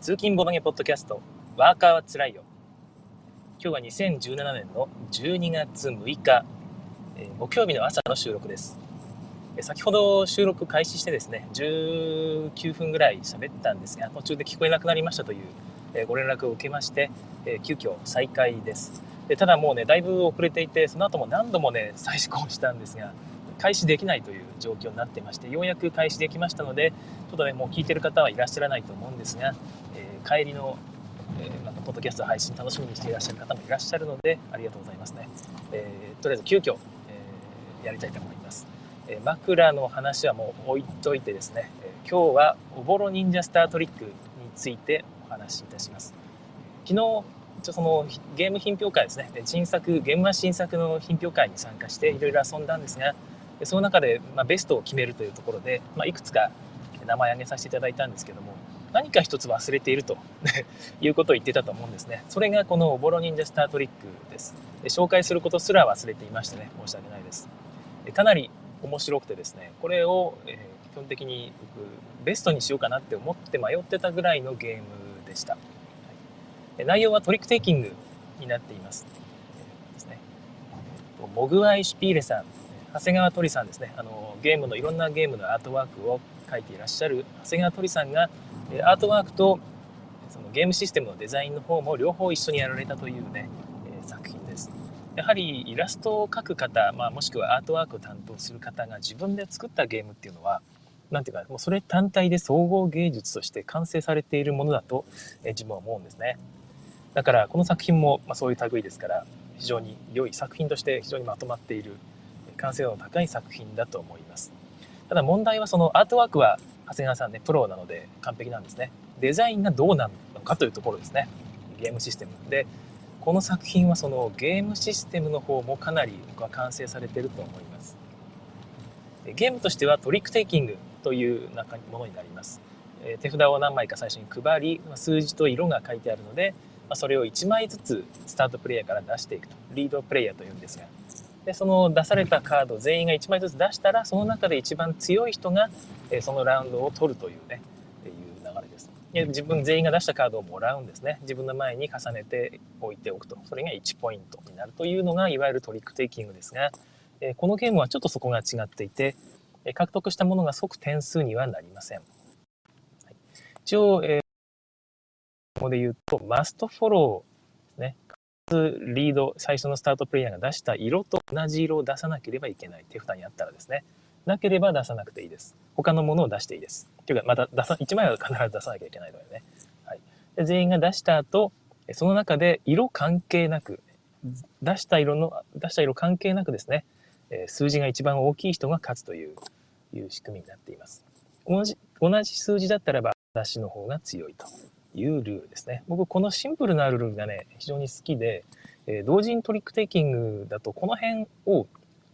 通勤ボドゲポッドキャスト、ワーカーはつらいよ。今日は2017年の12月6日、え木曜日の朝の収録です。先ほど収録開始してですね、19分ぐらい喋ったんですが、途中で聞こえなくなりましたという、えご連絡を受けまして、えー急遽再開です。でただもうね、だいぶ遅れていて、その後も何度もね、再試行したんですが、開始できないという状況になってまして、ようやく開始できましたので、ちょっとね、もう聞いてる方はいらっしゃらないと思うんですが、えー帰りの、えーなんかポッドキャスト配信楽しみにしていらっしゃる方もいらっしゃるので、ありがとうございますね。えーとりあえず急遽、えーやりたいと思います。え枕の話はもう置いといてですね、え今日はおぼろ忍者スタートリックについてお話しいたします。昨日、一応そのゲーム品評会ですね、新作、ゲームは新作の品評会に参加していろいろ遊んだんですが、でその中で、まあ、ベストを決めるというところで、まあ、いくつか名前挙げさせていただいたんですけども、何か一つ忘れていると いうことを言ってたと思うんですね。それがこのおぼろ忍者スタートリックです。で紹介することすら忘れていましてね、申し訳ないです。でかなり面白くてですね、これを、えー基本的に僕、ベストにしようかなって思って迷ってたぐらいのゲームでした。はい内容はトリックテイキングになっています。えーですね。モグアイ・シュピーレさん、長谷川鳥さんですね。あのゲームのいろんなゲームのアートワークを描いていらっしゃる長谷川鳥さんがアートワークとそのゲームシステムのデザインの方も両方一緒にやられたというね、え作品です。やはりイラストを描く方、まあ、もしくはアートワークを担当する方が自分で作ったゲームっていうのは、なんていうか、もうそれ単体で総合芸術として完成されているものだと、え自分は思うんですね。だからこの作品も、ま、そういう類ですから、非常に良い作品として非常にまとまっている、完成度の高い作品だと思います。ただ問題はそのアートワークは長谷川さんね、プロなので完璧なんですね。デザインがどうなのかというところですね。ゲームシステム。で、この作品はそのゲームシステムの方もかなり僕は完成されてると思います。ゲームとしてはトリックテイキングというものになります。手札を何枚か最初に配り、数字と色が書いてあるので、それを1枚ずつスタートプレイヤーから出していくと。リードプレイヤーというんですが。で、その出されたカード全員が1枚ずつ出したら、その中で一番強い人が、えそのラウンドを取るというね、っていう流れです。で自分全員が出したカードをもらうんですね。自分の前に重ねて置いておくと。それが1ポイントになるというのが、いわゆるトリックテイキングですが、えこのゲームはちょっとそこが違っていて、え獲得したものが即点数にはなりません。はい一応、えーここで言うと、マストフォロー。ずリード、最初のスタートプレイヤーが出した色と同じ色を出さなければいけない。手札にあったらですね。なければ出さなくていいです。他のものを出していいです。というか、また出さ、1枚は必ず出さなきゃいけないのでね。はい。で全員が出した後、その中で色関係なく、出した色の、出した色関係なくですね、数字が一番大きい人が勝つという、いう仕組みになっています。同じ、同じ数字だったらば、私の方が強いというルールですね。僕、このシンプルなルールがね、非常に好きで、えー同人トリックテイキングだと、この辺を、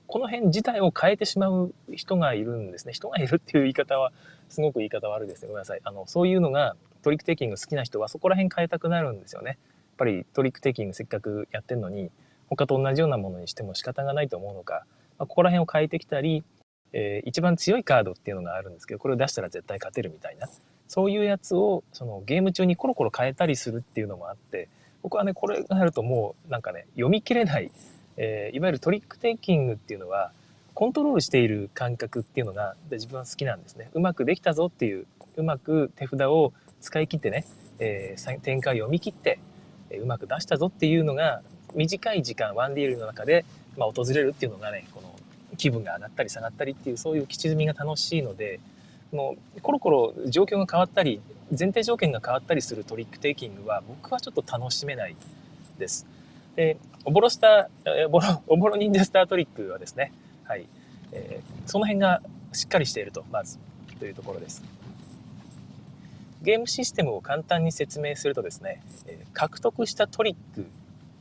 この辺自体を変えてしまう人がいるんですね。人がいるっていう言い方は、すごく言い方悪いですね。ごめんなさい。あの、そういうのが、トリックテイキング好きな人は、そこら辺変えたくなるんですよね。やっぱりトリックテイキングせっかくやってんのに、他と同じようなものにしても仕方がないと思うのか、まあ、ここら辺を変えてきたり、えー一番強いカードっていうのがあるんですけど、これを出したら絶対勝てるみたいな、そういうやつをそのゲーム中にコロコロ変えたりするっていうのもあって、僕はね、これがあるともうなんかね、読み切れない、えーいわゆるトリックテイキングっていうのは、コントロールしている感覚っていうのが自分は好きなんですね。うまくできたぞっていう、うまく手札を使い切ってね、えー展開を読み切って、えうまく出したぞっていうのが、短い時間、ワンディールの中で、まあ、訪れるっていうのがね、この気分が上がったり下がったりっていう、そういうきちみが楽しいので、もうコロコロ状況が変わったり、前提条件が変わったりするトリックテイキングは、僕はちょっと楽しめないです。で、おぼろスター、えーおぼろ、おぼろ忍者スタートリックはですね、はい、えーその辺がしっかりしていると、まず、というところです。ゲームシステムを簡単に説明するとですね、えー獲得したトリック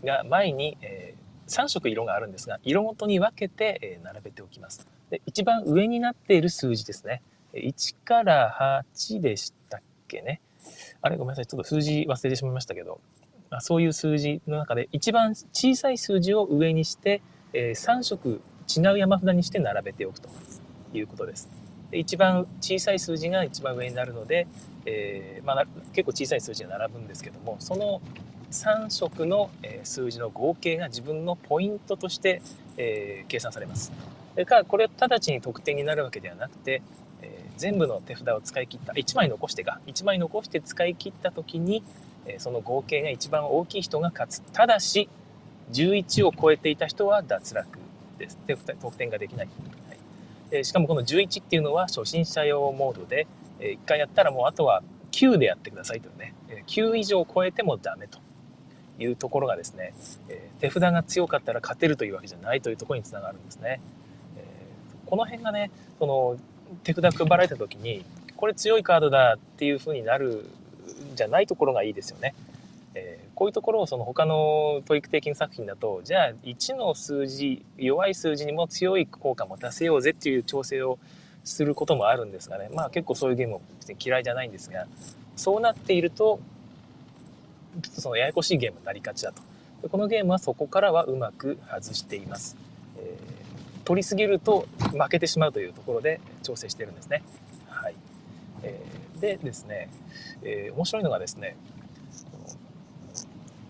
が前に、え3色色があるんですが、色ごとに分けて、えー並べておきます。で一番上になっている数字ですね。1から8でしたっけね？あれごめんなさい。ちょっと数字忘れてしまいましたけど、まあ、そういう数字の中で一番小さい数字を上にして、え3色違う山札にして並べておくということです。で一番小さい数字が一番上になるので、えー、まあ、結構小さい数字が並ぶんですけどもその3色の数字の合計が自分のポイントとして、えー、計算されます。それからこれ直ちに得点になるわけではなくて、全部の手札を使い切った。1枚残してか。1枚残して使い切った時に、その合計が一番大きい人が勝つ。ただし11を超えていた人は脱落です。で得点ができない、はい、しかもこの11っていうのは初心者用モードで、1回やったらもうあとは9でやってくださいというね。9以上超えてもダメというところがですね、手札が強かったら勝てるというわけじゃないというところにつながるんですね。この辺がねその手札配られた時にこれ強いカードだっていう風になるんじゃないところがいいですよね。えー、こういうところをその他のトリック的作品だとじゃあ1の数字弱い数字にも強い効果持たせようぜっていう調整をすることもあるんですがねまあ結構そういうゲームも別に嫌いじゃないんですがそうなっているとちょっとそのややこしいゲームになりがちだと。でこのゲームはそこからはうまく外しています。取りすぎると負けてしまうというところで調整してるんですね。はい。えー、でですね、えー、面白いのがですね、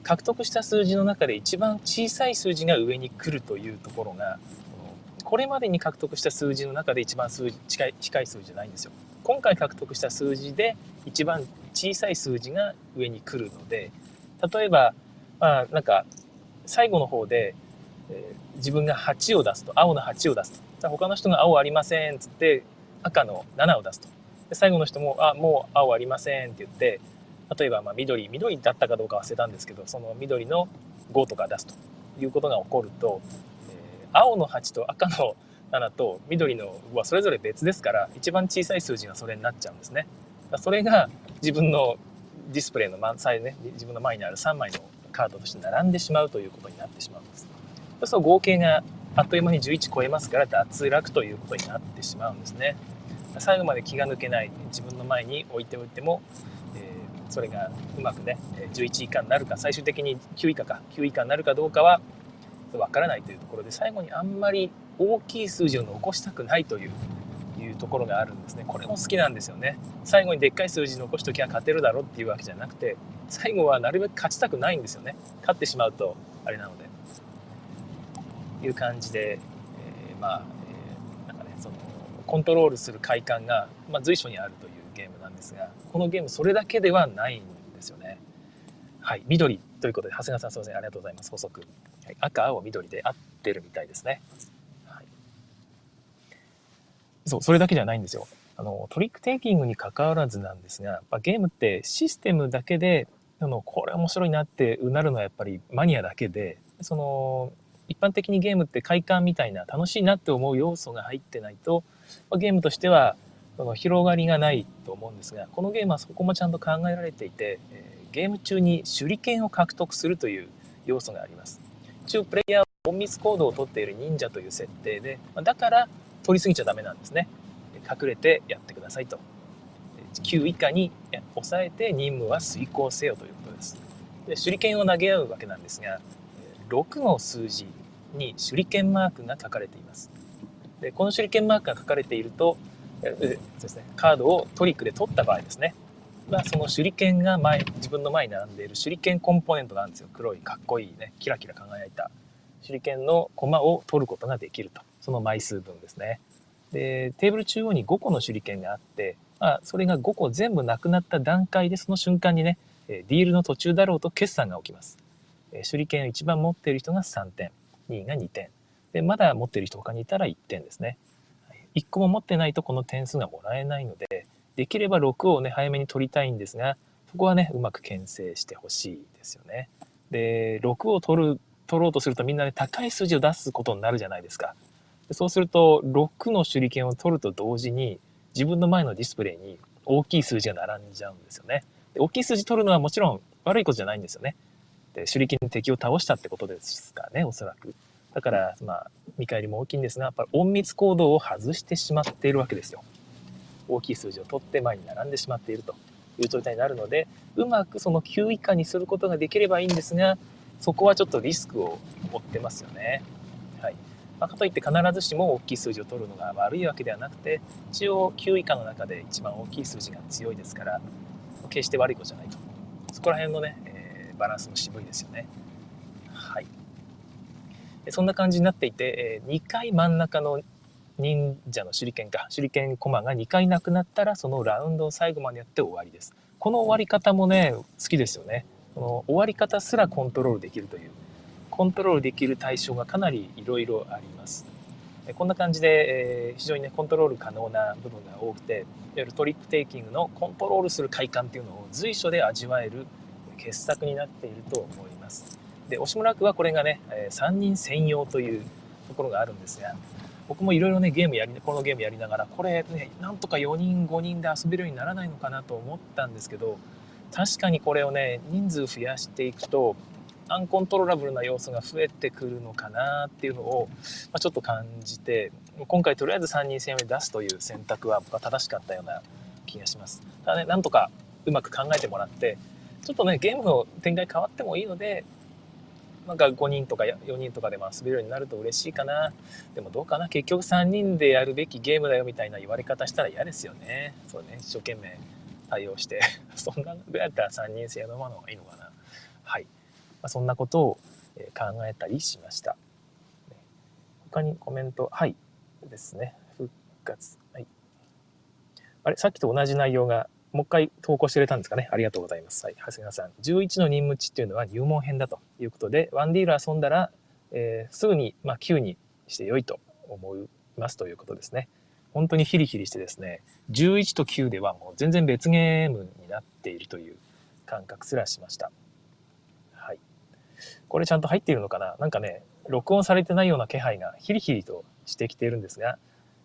獲得した数字の中で一番小さい数字が上に来るというところがこれまでに獲得した数字の中で一番数字近い近い数字じゃないんですよ。今回獲得した数字で一番小さい数字が上に来るので例えばまあなんか最後の方で、えー、自分が8を出すと青の8を出すと他の人が青ありませんっつって赤の7を出すとで最後の人もあもう青ありませんって言って例えばま緑緑だったかどうか忘れたんですけどその緑の5とか出すということが起こると、えー、青の8と赤の7と緑の5はそれぞれ別ですから一番小さい数字がそれになっちゃうんですね。それが自分のディスプレイの満載ね自分の前にある3枚のカードとして並んでしまうということになってしまうんです。そうすると合計があっという間に11超えますから脱落ということになってしまうんですね。最後まで気が抜けない自分の前に置いておいても、えー、それがうまくね11以下になるか最終的に9以下か9以下になるかどうかはわからないというところで最後にあんまり大きい数字を残したくないといういうところがあるんですね。これも好きなんですよね。最後にでっかい数字残しときゃ勝てるだろっていうわけじゃなくて最後はなるべく勝ちたくないんですよね。勝ってしまうとあれなので。いう感じで、えー、まあ、えー、なんかねそのコントロールする快感が、まあ、随所にあるというゲームなんですがこのゲームそれだけではないんですよね。はい緑ということで長谷川さんすいませんありがとうございます。補足、はい、赤青緑で合ってるみたいですね。はい。そう、それだけじゃないんですよ。あの、トリックテイキングに関わらずなんですが、やっぱゲームってシステムだけで、あの、これ面白いなってうなるのはやっぱりマニアだけで、その、一般的にゲームって快感みたいな楽しいなって思う要素が入ってないと、ゲームとしてはその広がりがないと思うんですが、このゲームはそこもちゃんと考えられていて、ゲーム中に手裏剣を獲得するという要素があります。一応プレイヤーは隠密行動をとっている忍者という設定で、だから取りすぎちゃダメなんですね。隠れてやってくださいと。9以下に抑えて任務は遂行せよということです。で手裏剣を投げ合うわけなんですが、6の数字に手裏剣マークが書かれています。でこの手裏剣マークが書かれていると、そうですね、カードをトリックで取った場合ですね、まあ、その手裏剣が前自分の前に並んでいる手裏剣コンポーネントがあるんですよ黒いかっこいいねキラキラ輝いた手裏剣の駒を取ることができるとその枚数分ですね。で、テーブル中央に5個の手裏剣があって、まあ、それが5個全部なくなった段階でその瞬間にね、ディールの途中だろうと決算が起きます。手裏剣を一番持っている人が3点、2位が2点。で、まだ持っている人他にいたら1点ですね。1個も持ってないとこの点数がもらえないので、できれば6をね、早めに取りたいんですが、そこはね、うまく牽制してほしいですよね。で、6を取る、取ろうとするとみんなね、高い数字を出すことになるじゃないですかで。そうすると6の手裏剣を取ると同時に自分の前のディスプレイに大きい数字が並んじゃうんですよね。で大きい数字取るのはもちろん悪いことじゃないんですよね。で手裏剣に敵を倒したってことですかねおそらく。だからまあ見返りも大きいんですがやっぱり隠密行動を外してしまっているわけですよ。大きい数字を取って前に並んでしまっているという状態になるのでうまくその9以下にすることができればいいんですがそこはちょっとリスクを負ってますよね。はい。まあ、かといって必ずしも大きい数字を取るのが悪いわけではなくて一応9以下の中で一番大きい数字が強いですから決して悪いことじゃないとそこら辺のね、え、バランスも渋いですよね。はい。そんな感じになっていて、え、2回真ん中の忍者の手裏剣か手裏剣コマが2回なくなったらそのラウンドを最後までやって終わりです。この終わり方もね好きですよね。この終わり方すらコントロールできるという。コントロールできる対象がかなりいろいろあります。こんな感じで、えー、非常にねコントロール可能な部分が多くていわゆるトリックテイキングのコントロールする快感っていうのを随所で味わえる傑作になっていると思います。で押村区はこれがね3人専用というところがあるんですが僕もいろいろねゲームやりこのゲームやりながらこれねなんとか4人5人で遊べるようにならないのかなと思ったんですけど確かにこれをね人数増やしていくとアンコントローラブルな要素が増えてくるのかなっていうのを、ま、ちょっと感じて今回とりあえず3人戦目出すという選択は僕は正しかったような気がします。ただねなんとかうまく考えてもらってちょっとねゲームの展開変わってもいいのでなんか5人とか4人とかでも遊べるようになると嬉しいかな。でもどうかな？結局3人でやるべきゲームだよみたいな言われ方したら嫌ですよね。そうね。一生懸命対応して そんなぐらいだったら3人制のまの方がいいのかな。はい、まあ、そんなことを考えたりしました。他にコメントはい。ですね。復活。はい。あれ？さっきと同じ内容がもう一回投稿してくれたんですかね。ありがとうございます。はい。長谷川さん。11の任務値っていうのは入門編だということで、ワンディール遊んだら、えー、すぐに、まあ、9にして良いと思いますということですね。本当にヒリヒリしてですね、11と9ではもう全然別ゲームになっているという感覚すらしました。はい。これちゃんと入っているのかな？なんかね、録音されてないような気配がヒリヒリとしてきているんですが、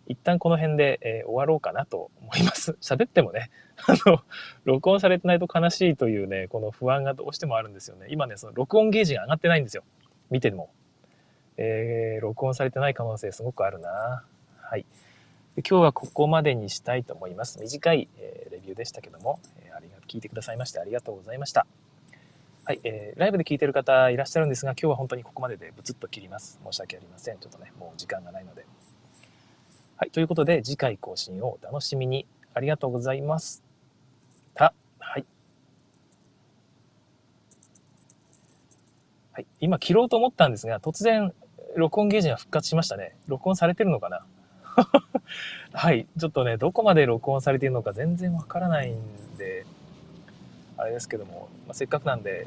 一旦この辺で、えー、終わろうかなと思います。喋ってもね、あの、録音されてないと悲しいというね、この不安がどうしてもあるんですよね。今ね、その録音ゲージが上がってないんですよ。見ても。えー、録音されてない可能性すごくあるな。はい。で今日はここまでにしたいと思います。短い、えー、レビューでしたけども、えー、ありが聞いてくださいましてありがとうございました。はい、えー、ライブで聞いてる方いらっしゃるんですが、今日は本当にここまででブツッと切ります。申し訳ありません。ちょっとね、もう時間がないので。はい、ということで次回更新をお楽しみに。ありがとうございます。た、はい。はい、今切ろうと思ったんですが、突然録音ゲージが復活しましたね。録音されてるのかな？はい。ちょっとね、どこまで録音されているのか全然わからないんで、あれですけども、まあ、せっかくなんで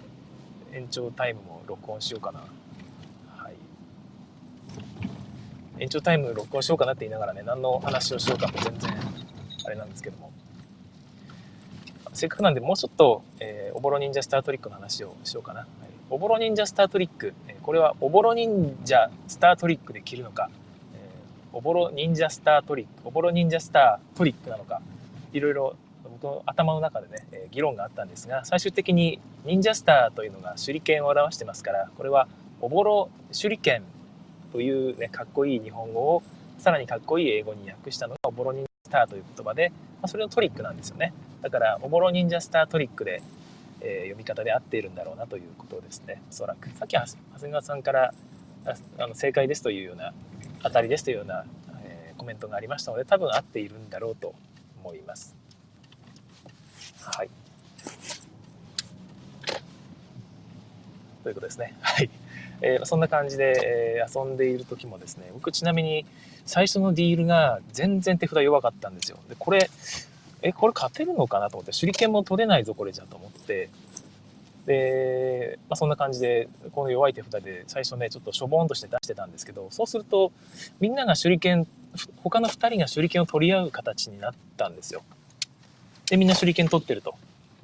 延長タイムも録音しようかな。延長タイム録音しようかなって言いながらね、何の話をしようかも全然あれなんですけども。せっかくなんでもうちょっと、えー、おぼろ忍者スタートリックの話をしようかな。はい、おぼろ忍者スタートリック、えこれはおぼろ忍者スタートリックで切るのか、えー、おぼろ忍者スタートリック、おぼろ忍者スタートリックなのか、いろいろ僕の頭の中でね、え議論があったんですが、最終的に忍者スターというのが手裏剣を表してますから、これはおぼろ手裏剣という、ね、かっこいい日本語をさらにかっこいい英語に訳したのがおぼろ忍者スターという言葉で、まあ、それのトリックなんですよね。だからおぼろ忍者スタートリックで、えー、読み方で合っているんだろうなということですねおそらく。さっき長谷川さんからあの正解ですというような当たりですというような、えー、コメントがありましたので多分合っているんだろうと思います。はい。ということですね。はい。えー、そんな感じで、えー、遊んでいる時もですね僕ちなみに最初のディールが全然手札弱かったんですよ。でこれえこれ勝てるのかなと思って手裏剣も取れないぞこれじゃと思って。で、まあ、そんな感じでこの弱い手札で最初ねちょっとしょぼんとして出してたんですけどそうするとみんなが手裏剣他の2人が手裏剣を取り合う形になったんですよ。でみんな手裏剣取ってると。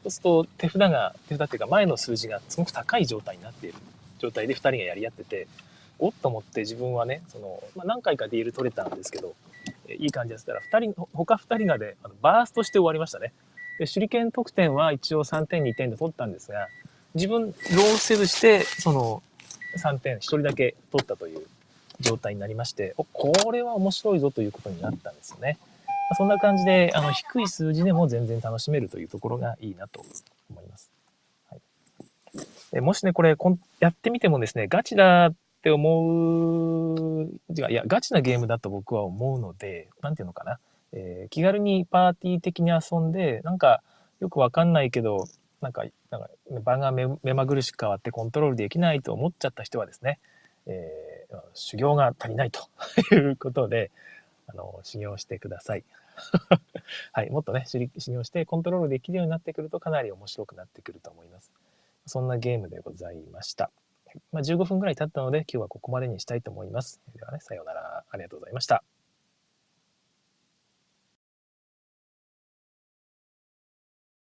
そうすると手札が手札っていうか前の数字がすごく高い状態になっている。状態で2人がやり合ってておっと思って自分はねその、まあ、何回かディール取れたんですけどいい感じでしたら2人他2人がであのバーストして終わりましたね。で手裏剣得点は一応3点2点で取ったんですが自分ローせずしてその3点1人だけ取ったという状態になりましておこれは面白いぞということになったんですよね、ま、そんな感じであの低い数字でも全然楽しめるというところがいいなと。もしね、これこん、やってみてもですね、ガチだって思う、いや、ガチなゲームだと僕は思うので、なんていうのかな。えー、気軽にパーティー的に遊んで、なんかよくわかんないけど、なんか、なんか場が目目まぐるしく変わってコントロールできないと思っちゃった人はですね、えー、修行が足りないと いうことで、あの、修行してください。はい、もっとね、修行してコントロールできるようになってくるとかなり面白くなってくると思います。そんなゲームでございました。まあ、15分ぐらい経ったので今日はここまでにしたいと思います。ではね、さようなら。ありがとうございました。